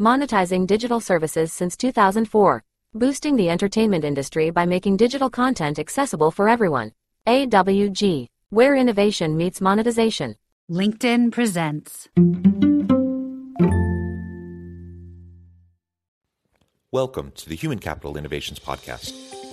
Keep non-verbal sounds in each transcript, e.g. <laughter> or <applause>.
monetizing digital services since 2004, boosting the entertainment industry by making digital content accessible for everyone. AWG, where innovation meets monetization. LinkedIn presents. Welcome to the Human Capital Innovations Podcast,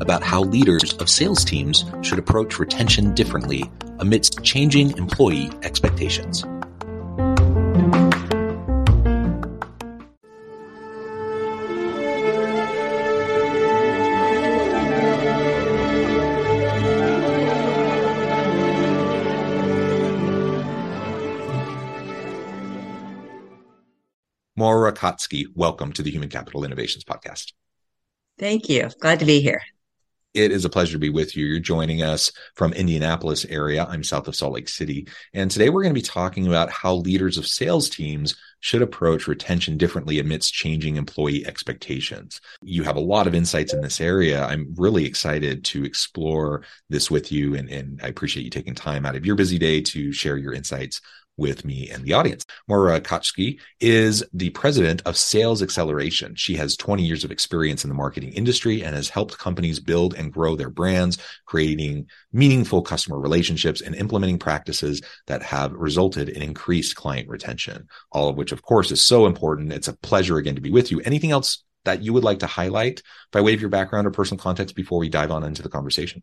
about how leaders of sales teams should approach retention differently amidst changing employee expectations. Maura Kautsky, welcome to the Human Capital Innovations Podcast. Thank you. Glad to be here. It is a pleasure to be with you. You're joining us from Indianapolis area. I'm south of Salt Lake City. And today we're going to be talking about how leaders of sales teams should approach retention differently amidst changing employee expectations. You have a lot of insights in this area. I'm really excited to explore this with you. And, and I appreciate you taking time out of your busy day to share your insights with me and the audience. Maura Kautsky is the president of Sales Xceleration. She has 20 years of experience in the marketing industry and has helped companies build and grow their brands, creating meaningful customer relationships and implementing practices that have resulted in increased client retention. All of which, of course, is so important. It's a pleasure again to be with you. Anything else that you would like to highlight by way of your background or personal context before we dive on into the conversation?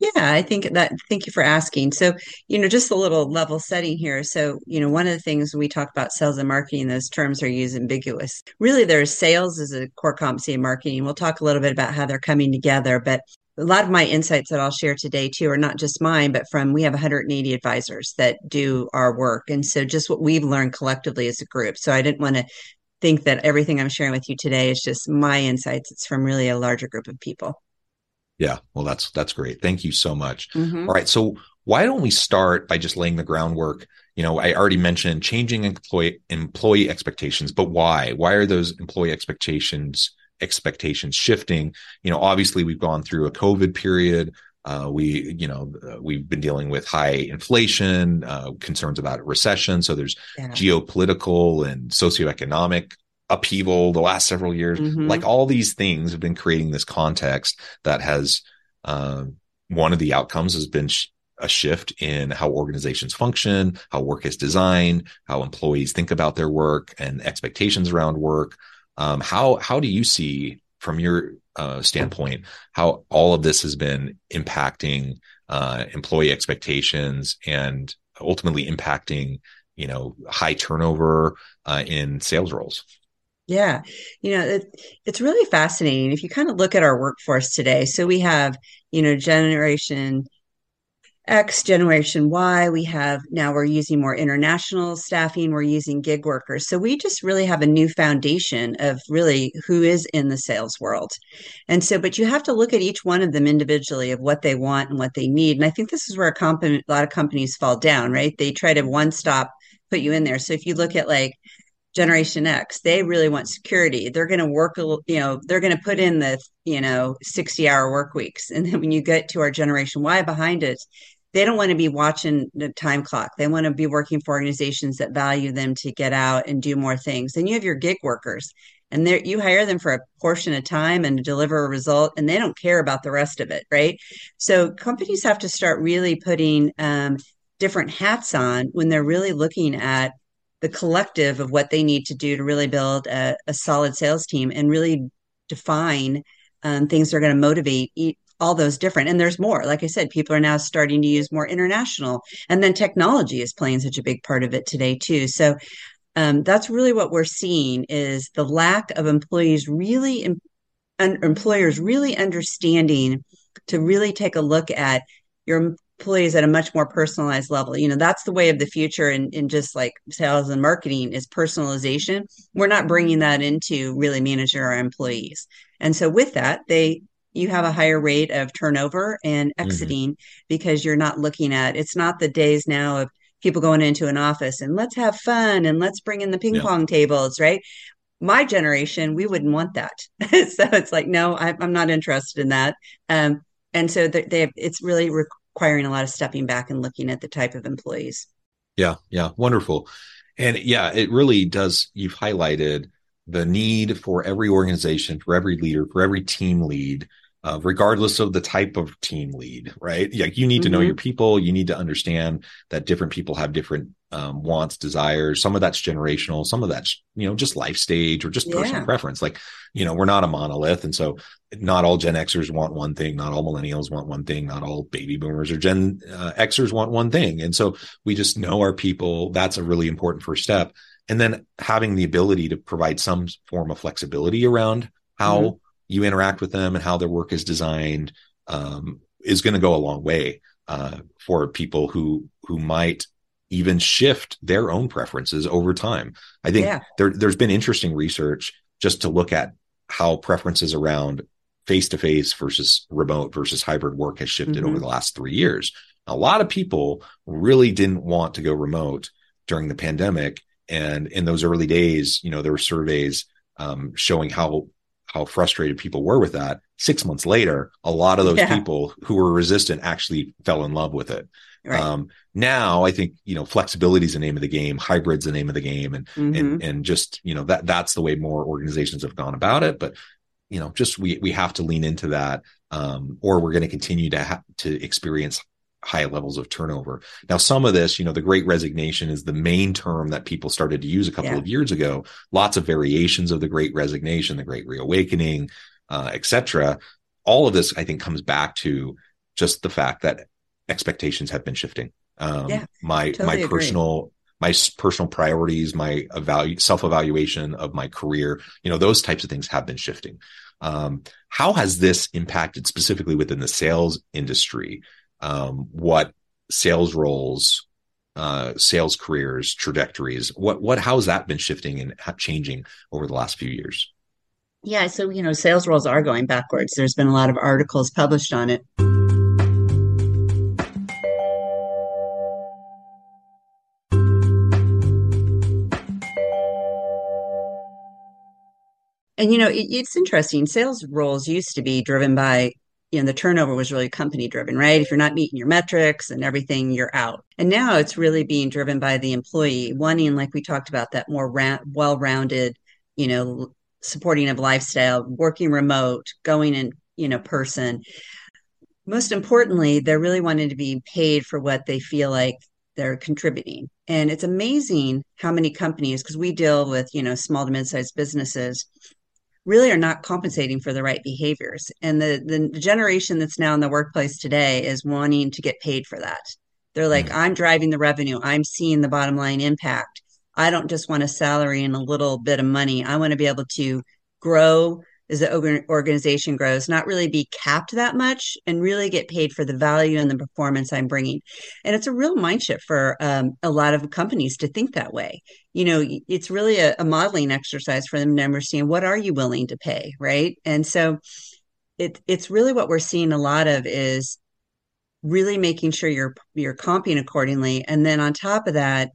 Yeah, I think that thank you for asking. So, you know, just a little level setting here. So, you know, one of the things we talk about sales and marketing, those terms are used ambiguous. Really, there's sales as a core competency in marketing. We'll talk a little bit about how they're coming together, but a lot of my insights that I'll share today too are not just mine, but from we have 180 advisors that do our work. And so just what we've learned collectively as a group. So I didn't want to think that everything I'm sharing with you today is just my insights. It's from really a larger group of people. Yeah, well, that's that's great. Thank you so much. Mm-hmm. All right, so why don't we start by just laying the groundwork? You know, I already mentioned changing employee employee expectations, but why? Why are those employee expectations expectations shifting? You know, obviously we've gone through a COVID period. Uh, we, you know, uh, we've been dealing with high inflation, uh, concerns about recession. So there's yeah. geopolitical and socioeconomic upheaval the last several years. Mm-hmm. Like all these things have been creating this context that has uh, one of the outcomes has been sh- a shift in how organizations function, how work is designed, how employees think about their work, and expectations around work. Um, how how do you see from your uh, standpoint how all of this has been impacting uh, employee expectations and ultimately impacting you know high turnover uh, in sales roles? Yeah, you know, it, it's really fascinating if you kind of look at our workforce today. So we have, you know, generation X, generation Y. We have now we're using more international staffing, we're using gig workers. So we just really have a new foundation of really who is in the sales world. And so, but you have to look at each one of them individually of what they want and what they need. And I think this is where a, a lot of companies fall down, right? They try to one stop put you in there. So if you look at like generation x they really want security. They're going to work a you know they're going to put in the you know 60 hour work weeks. And then when you get to our generation y behind it they don't want to be watching the time clock. They want to be working for organizations that value them to get out and do more things. And you have your gig workers and you hire them for a portion of time and deliver a result and they don't care about the rest of it right? So companies have to start really putting um, different hats on when they're really looking at the collective of what they need to do to really build a, a solid sales team and really define um, things that are going to motivate all those different. And there's more. Like i said people are now starting to use more international. And then technology is playing such a big part of it today too. So um, that's really what we're seeing is the lack of employees really un- employers really understanding to really take a look at your employees at a much more personalized level you know that's the way of the future in, in just like sales and marketing is personalization we're not bringing that into really managing our employees and so with that they you have a higher rate of turnover and mm-hmm. exiting mm-hmm. because you're not looking at it's not the days now of people going into an office and let's have fun and let's bring in the ping yeah. pong tables, right? My generation, we wouldn't want that. <laughs> so it's like, no, I, am not interested in that. Um, and so they, they it's really requiring a lot of stepping back and looking at the type of employees. Yeah, yeah, wonderful. And yeah, it really does. You've highlighted the need for every organization, for every leader, for every team lead uh, regardless of the type of team lead, right? Like you need to mm-hmm. know your people. You need to understand that different people have different um, wants, desires. Some of that's generational. Some of that's, you know, just life stage or just yeah. personal preference. Like, you know, we're not a monolith. And so not all Gen Xers want one thing. Not all millennials want one thing. Not all baby boomers or Gen uh, Xers want one thing. And so we just know our people. That's a really important first step. And then having the ability to provide some form of flexibility around how mm-hmm you interact with them and how their work is designed um, is going to go a long way uh, for people who who might even shift their own preferences over time. I think yeah. there there's been interesting research just to look at how preferences around face to face versus remote versus hybrid work has shifted mm-hmm. over the last three years. A lot of people really didn't want to go remote during the pandemic. And in those early days, you know, there were surveys um, showing how how frustrated people were with that. Six months later, a lot of those yeah. people who were resistant actually fell in love with it. Right. Um, now I think, you know, flexibility is the name of the game. Hybrid's the name of the game. And, mm-hmm. and, and just, you know, that, that's the way more organizations have gone about it. But, you know, just we, we have to lean into that. Um, or we're going to continue to have to experience high levels of turnover. Now, some of this, you know, the great resignation is the main term that people started to use a couple yeah. of years ago. Lots of variations of the great resignation, the great reawakening, uh, etc. All of this, I think, comes back to just the fact that expectations have been shifting. Um, yeah, my totally my personal agree. my personal priorities, my evalu- self evaluation of my career, you know, those types of things have been shifting. Um, how has this impacted specifically within the sales industry? um, what sales roles, uh, sales careers, trajectories, what what how has that been shifting and changing over the last few years? Yeah, so you know, sales roles are going backwards. There's been a lot of articles published on it. And you know, it, it's interesting. Sales roles used to be driven by you know the turnover was really company driven right? If you're not meeting your metrics and everything you're out. And now it's really being driven by the employee wanting like we talked about that more ra- well-rounded you know supporting of lifestyle working remote going in you know person. Most importantly they're really wanting to be paid for what they feel like they're contributing. And it's amazing how many companies because we deal with you know small to mid-sized businesses really are not compensating for the right behaviors. And the, the generation that's now in the workplace today is wanting to get paid for that. They're like, mm-hmm. I'm driving the revenue, I'm seeing the bottom line impact. I don't just want a salary and a little bit of money. I want to be able to grow as the organization grows, not really be capped that much and really get paid for the value and the performance I'm bringing. And it's a real mind shift for um, a lot of companies to think that way. You know, it's really a, a modeling exercise for them to understand what are you willing to pay, right? And so it, it's really what we're seeing a lot of is really making sure you're you're comping accordingly and then on top of that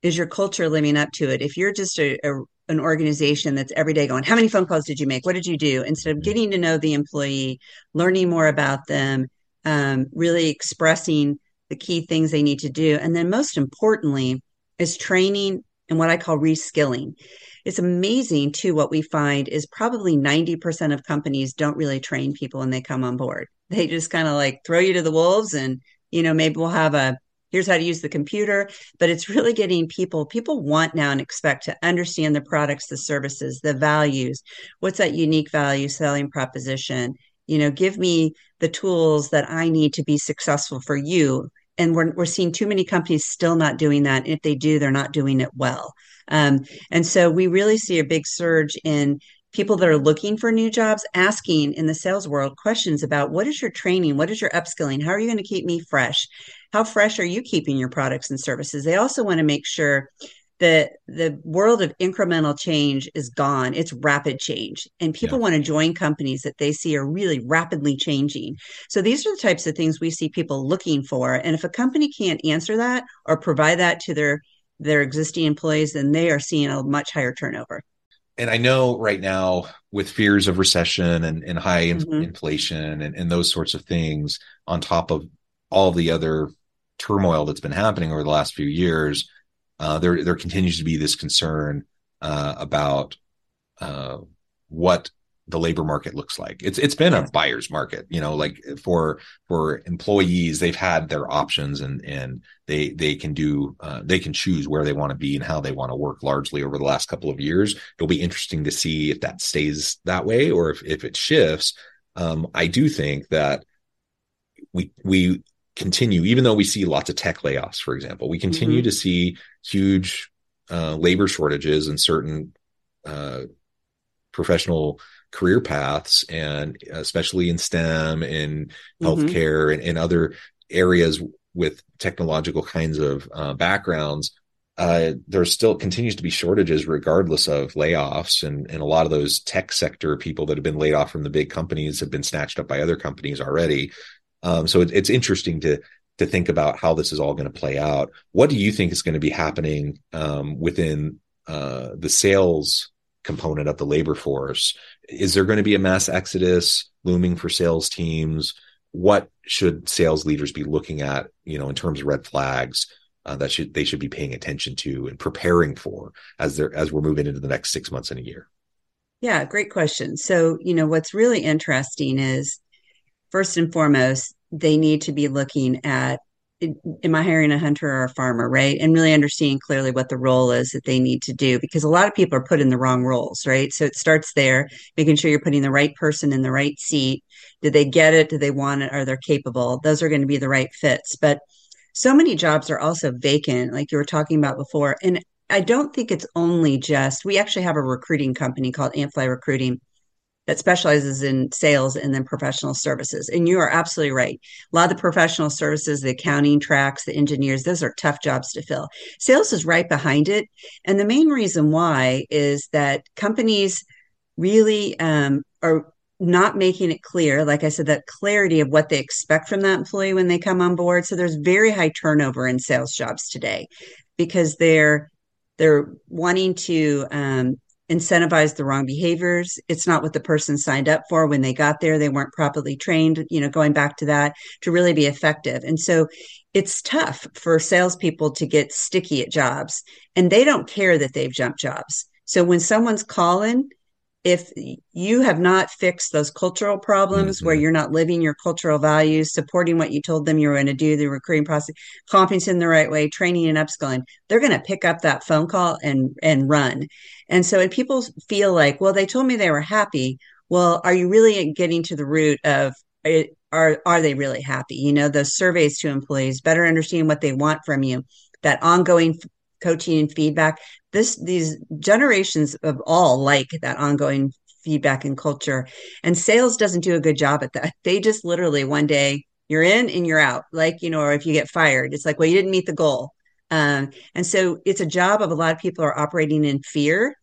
is your culture living up to it if you're just a, a, an organization that's every day going, how many phone calls did you make? What did you do? Instead of mm-hmm. getting to know the employee, learning more about them, um, really expressing the key things they need to do. And then most importantly, is training and what I call reskilling. It's amazing too. What we find is probably 90% of companies don't really train people when they come on board. They just kind of like throw you to the wolves and, you know, maybe we'll have a here's how to use the computer. But it's really getting people people want now and expect to understand the products the services the values. What's that unique value selling proposition? You know give me the tools that i need to be successful for you. And we're, we're seeing too many companies still not doing that. And if they do they're not doing it well. Um, and so we really see a big surge in people that are looking for new jobs asking in the sales world questions about what is your training? What is your upskilling? How are you going to keep me fresh? How fresh are you keeping your products and services? They also want to make sure that the world of incremental change is gone. It's rapid change. And people yeah. want to join companies that they see are really rapidly changing. So these are the types of things we see people looking for. And if a company can't answer that or provide that to their their existing employees then they are seeing a much higher turnover and I know right now with fears of recession and, and high mm-hmm. inflation and, and those sorts of things, on top of all the other turmoil that's been happening over the last few years, uh, there there continues to be this concern uh, about uh, what the labor market looks like. It's it's been a buyer's market, you know, like for for employees, they've had their options and and they they can do uh, they can choose where they want to be and how they want to work. Largely over the last couple of years, it'll be interesting to see if that stays that way or if if it shifts. Um, I do think that we we continue, even though we see lots of tech layoffs, for example, we continue mm-hmm. to see huge uh, labor shortages in certain uh, professional career paths and especially in STEM in mm-hmm. healthcare mm-hmm. and, and, other areas with technological kinds of uh, backgrounds, uh, there still continues to be shortages regardless of layoffs and, and a lot of those tech sector people that have been laid off from the big companies have been snatched up by other companies already. Um, so it, it's interesting to to think about how this is all going to play out. What do you think is going to be happening um, within uh, the sales component of the labor force. Is there going to be a mass exodus looming for sales teams? What should sales leaders be looking at, you know, in terms of red flags uh, that should they should be paying attention to and preparing for as they're as we're moving into the next six months and a year? Yeah, great question. So, you know, what's really interesting is first and foremost, they need to be looking at am I hiring a hunter or a farmer, right? And really understanding clearly what the role is that they need to do because a lot of people are put in the wrong roles, right? So it starts there, making sure you're putting the right person in the right seat. Did they get it? Do they want it? Are they capable? Those are going to be the right fits. But so many jobs are also vacant, like you were talking about before. And I don't think it's only just, we actually have a recruiting company called Antfly Recruiting that specializes in sales and then professional services. And you are absolutely right. A lot of the professional services, the accounting tracks, the engineers, those are tough jobs to fill. Sales is right behind it. And the main reason why is that companies really um, are not making it clear, like I said, that clarity of what they expect from that employee when they come on board. So there's very high turnover in sales jobs today because they're they're wanting to um, incentivize the wrong behaviors. It's not what the person signed up for when they got there. They weren't properly trained, you know, going back to that to really be effective. And so it's tough for salespeople to get sticky at jobs and they don't care that they've jumped jobs. So when someone's calling, if you have not fixed those cultural problems mm-hmm. where you're not living your cultural values, supporting what you told them you were going to do, the recruiting process, competing in the right way, training and upskilling, they're going to pick up that phone call and and run. And so, if people feel like, well, they told me they were happy. Well, are you really getting to the root of are are they really happy? You know, those surveys to employees, better understanding what they want from you, that ongoing coaching and feedback. This these generations of all like that ongoing feedback and culture. And sales doesn't do a good job at that. <laughs> They just literally one day you're in and you're out. Like you know or if you get fired it's like well you didn't meet the goal. Um, and so it's a job of a lot of people are operating in fear.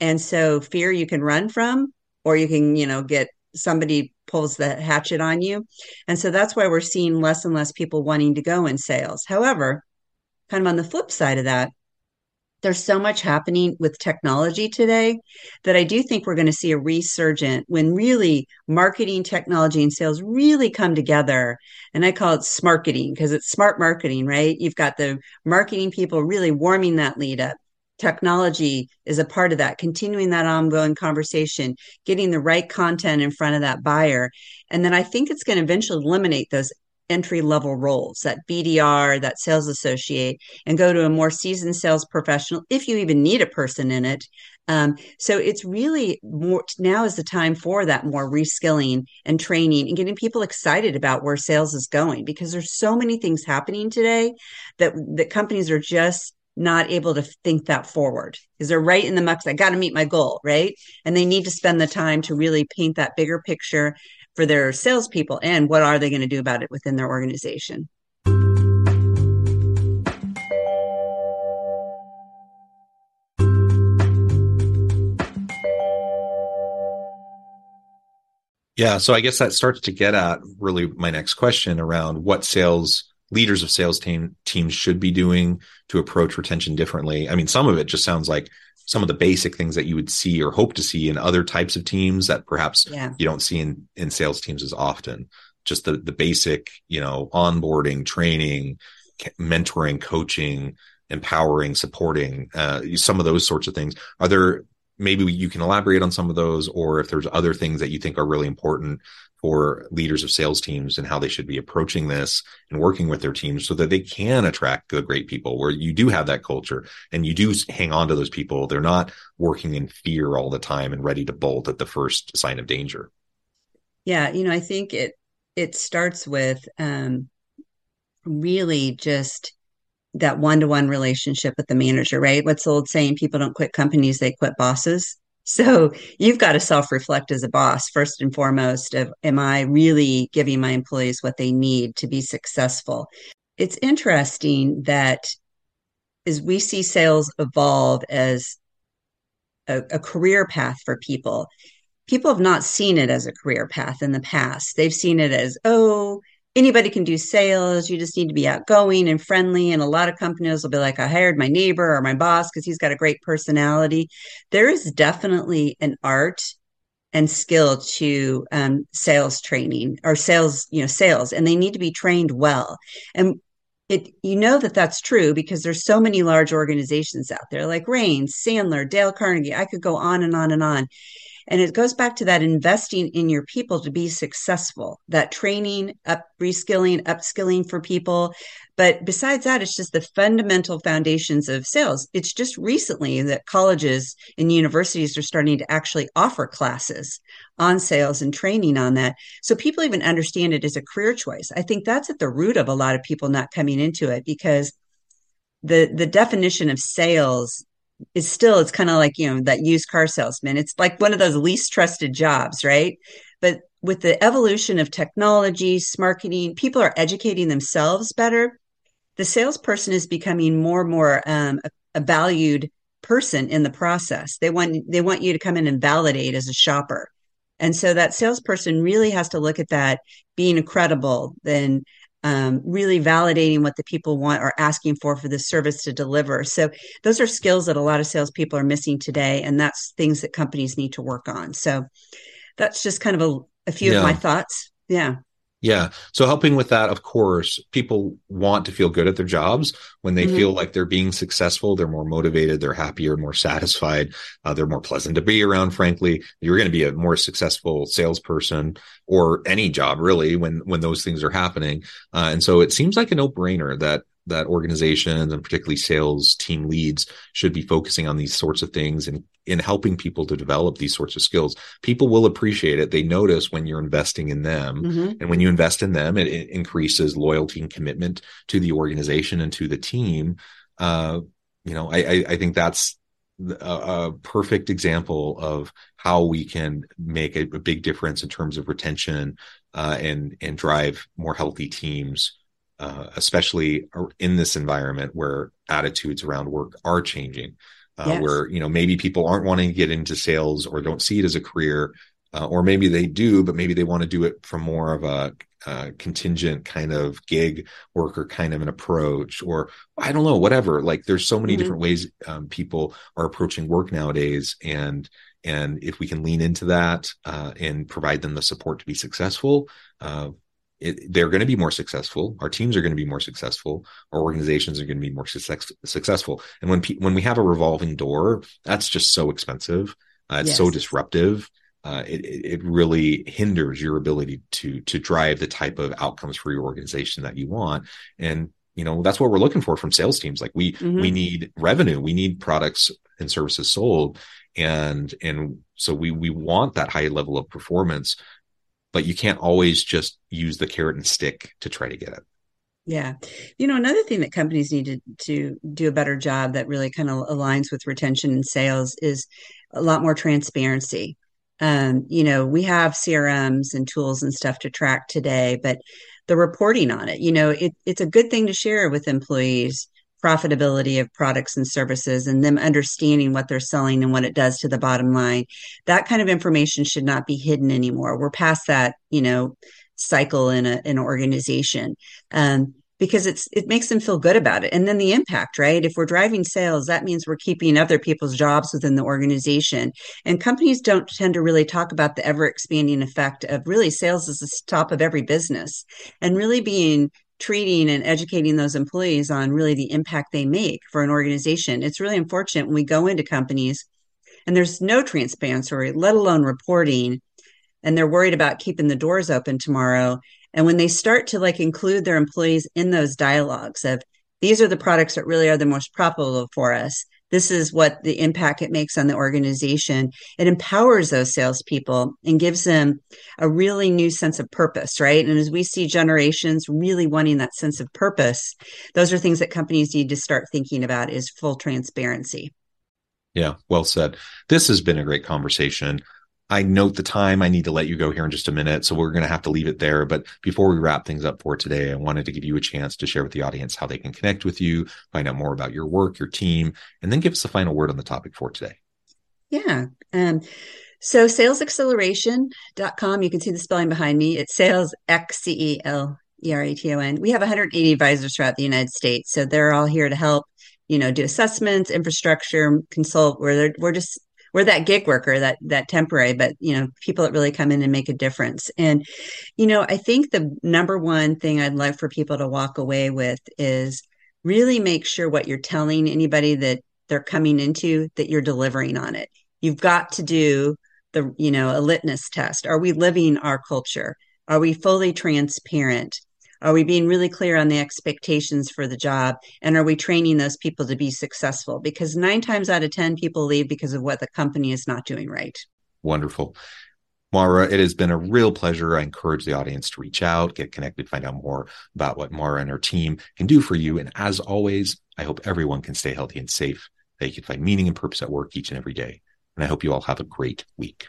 And so fear you can run from or you can you know get somebody pulls the hatchet on you. And so that's why we're seeing less and less people wanting to go in sales. However kind of on the flip side of that there's so much happening with technology today that I do think we're going to see a resurgent when really marketing, technology, and sales really come together. And I call it smarketing because it's smart marketing, right? You've got the marketing people really warming that lead up. technology is a part of that continuing that ongoing conversation getting the right content in front of that buyer and then i think it's going to eventually eliminate those entry level roles that bdr that sales associate and go to a more seasoned sales professional if you even need a person in it um, so it's really more now is the time for that more reskilling and training and getting people excited about where sales is going because there's so many things happening today that that companies are just not able to think that forward because they're right in the muck. I got to meet my goal, right? And they need to spend the time to really paint that bigger picture for their salespeople and what are they going to do about it within their organization. Yeah, so I guess that starts to get at really my next question around what sales leaders of sales team teams should be doing to approach retention differently. I mean, some of it just sounds like some of the basic things that you would see or hope to see in other types of teams that perhaps yeah. you don't see in in sales teams as often. Just the the basic, you know, onboarding, training, mentoring, coaching, empowering, supporting, uh, some of those sorts of things. Are there maybe you can elaborate on some of those, or if there's other things that you think are really important for leaders of sales teams and how they should be approaching this and working with their teams so that they can attract the great people where you do have that culture and you do hang on to those people. They're not working in fear all the time and ready to bolt at the first sign of danger. Yeah, you know, I think it it starts with um, really just that one-to-one relationship with the manager, right? What's the old saying? People don't quit companies, they quit bosses. So you've got to self reflect as a boss, first and foremost, of am I really giving my employees what they need to be successful? It's interesting that as we see sales evolve as a, a career path for people, people have not seen it as a career path in the past. They've seen it as, oh, anybody can do sales. You just need to be outgoing and friendly. And a lot of companies will be like, I hired my neighbor or my boss because he's got a great personality. There is definitely an art and skill to um, sales training or sales, you know, sales, and they need to be trained well. And it, you know that that's true because there's so many large organizations out there like Rain, Sandler, Dale Carnegie. I could go on and on and on. And it goes back to that investing in your people to be successful, that training, up reskilling, upskilling for people. But besides that, it's just the fundamental foundations of sales. It's just recently that colleges and universities are starting to actually offer classes on sales and training on that. So people even understand it as a career choice. I think that's at the root of a lot of people not coming into it because the the definition of sales is still it's kind of like you know that used car salesman. It's like one of those least trusted jobs right? But with the evolution of technology marketing people are educating themselves better. The salesperson is becoming more and more um, a, a valued person in the process. They want they want you to come in and validate as a shopper. And so that salesperson really has to look at that being credible then um, really validating what the people want or asking for for the service to deliver. So those are skills that a lot of salespeople are missing today, and that's things that companies need to work on. So that's just kind of a, a few yeah. of my thoughts. Yeah. Yeah. So helping with that, of course, people want to feel good at their jobs. When they mm-hmm. feel like they're being successful, they're more motivated, they're happier, more satisfied, uh, they're more pleasant to be around. Frankly, you're going to be a more successful salesperson or any job really when when those things are happening. Uh, and so it seems like a no brainer that that organizations and particularly sales team leads should be focusing on these sorts of things and in helping people to develop these sorts of skills. People will appreciate it. They notice when you're investing in them. Mm-hmm. And when you invest in them, it, it, increases loyalty and commitment to the organization and to the team. Uh, you know, I, I, I think that's a, a, perfect example of how we can make a, a big difference in terms of retention uh, and and drive more healthy teams uh, especially in this environment where attitudes around work are changing, uh, yes. where you know maybe people aren't wanting to get into sales or don't see it as a career, uh, or maybe they do, but maybe they want to do it from more of a contingent kind of gig worker kind of an approach, or I don't know, whatever. Like there's so many mm-hmm. different ways um, people are approaching work nowadays, and and if we can lean into that uh, and provide them the support to be successful, uh, it, they're going to be more successful. Our teams are going to be more successful. Our organizations are going to be more success, successful. And when pe- when we have a revolving door, that's just so expensive. Uh, it's yes. so disruptive. Uh, it, it really hinders your ability to to drive the type of outcomes for your organization that you want. And you know that's what we're looking for from sales teams. Like we mm-hmm. we need revenue, we need products and services sold, and and so we we want that high level of performance but you can't always just use the carrot and stick to try to get it. Yeah. You know, another thing that companies need to, to do a better job that really kind of aligns with retention and sales is a lot more transparency. Um, you know, we have CRMs and tools and stuff to track today, but the reporting on it, you know, it, it's a good thing to share with employees profitability of products and services and them understanding what they're selling and what it does to the bottom line. That kind of information should not be hidden anymore. We're past that, you know, cycle in, a, an organization. Um, because it's it makes them feel good about it and then the impact right if we're driving sales that means we're keeping other people's jobs within the organization and companies don't tend to really talk about the ever expanding effect of really sales is the top of every business and really being treating and educating those employees on really the impact they make for an organization. It's really unfortunate when we go into companies and there's no transparency, let alone reporting, and they're worried about keeping the doors open tomorrow. And when they start to like include their employees in those dialogues of these are the products that really are the most profitable for us, this is what the impact it makes on the organization. It empowers those salespeople and gives them a really new sense of purpose, right? And as we see generations really wanting that sense of purpose, those are things that companies need to start thinking about is full transparency. Yeah, well said. This has been a great conversation. I note the time. I need to let you go here in just a minute. So we're going to have to leave it there. But before we wrap things up for today, I wanted to give you a chance to share with the audience how they can connect with you, find out more about your work, your team, and then give us a final word on the topic for today. Yeah. Um, so salesxceleration.com, you can see the spelling behind me. It's sales X C E L E R A T O N. We have 180 advisors throughout the United States. So they're all here to help, you know, do assessments, infrastructure, consult. We're, we're just we're that gig worker, that that temporary, but you know, people that really come in and make a difference. And you know, I think the number one thing I'd like for people to walk away with is really make sure what you're telling anybody that they're coming into that you're delivering on it. You've got to do the, you know, a litmus test. Are we living our culture? Are we fully transparent? Are we being really clear on the expectations for the job? And are we training those people to be successful? Because nine times out of 10, people leave because of what the company is not doing right. Wonderful. Maura, it has been a real pleasure. I encourage the audience to reach out, get connected, find out more about what Maura and her team can do for you. And as always, I hope everyone can stay healthy and safe, that you can find meaning and purpose at work each and every day. And I hope you all have a great week.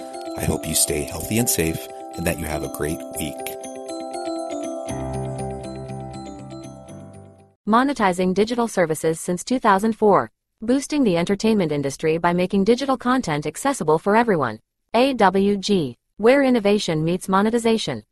I hope you stay healthy and safe and that you have a great week. Monetizing digital services since 2004. Boosting the entertainment industry by making digital content accessible for everyone. AWG. Where innovation meets monetization.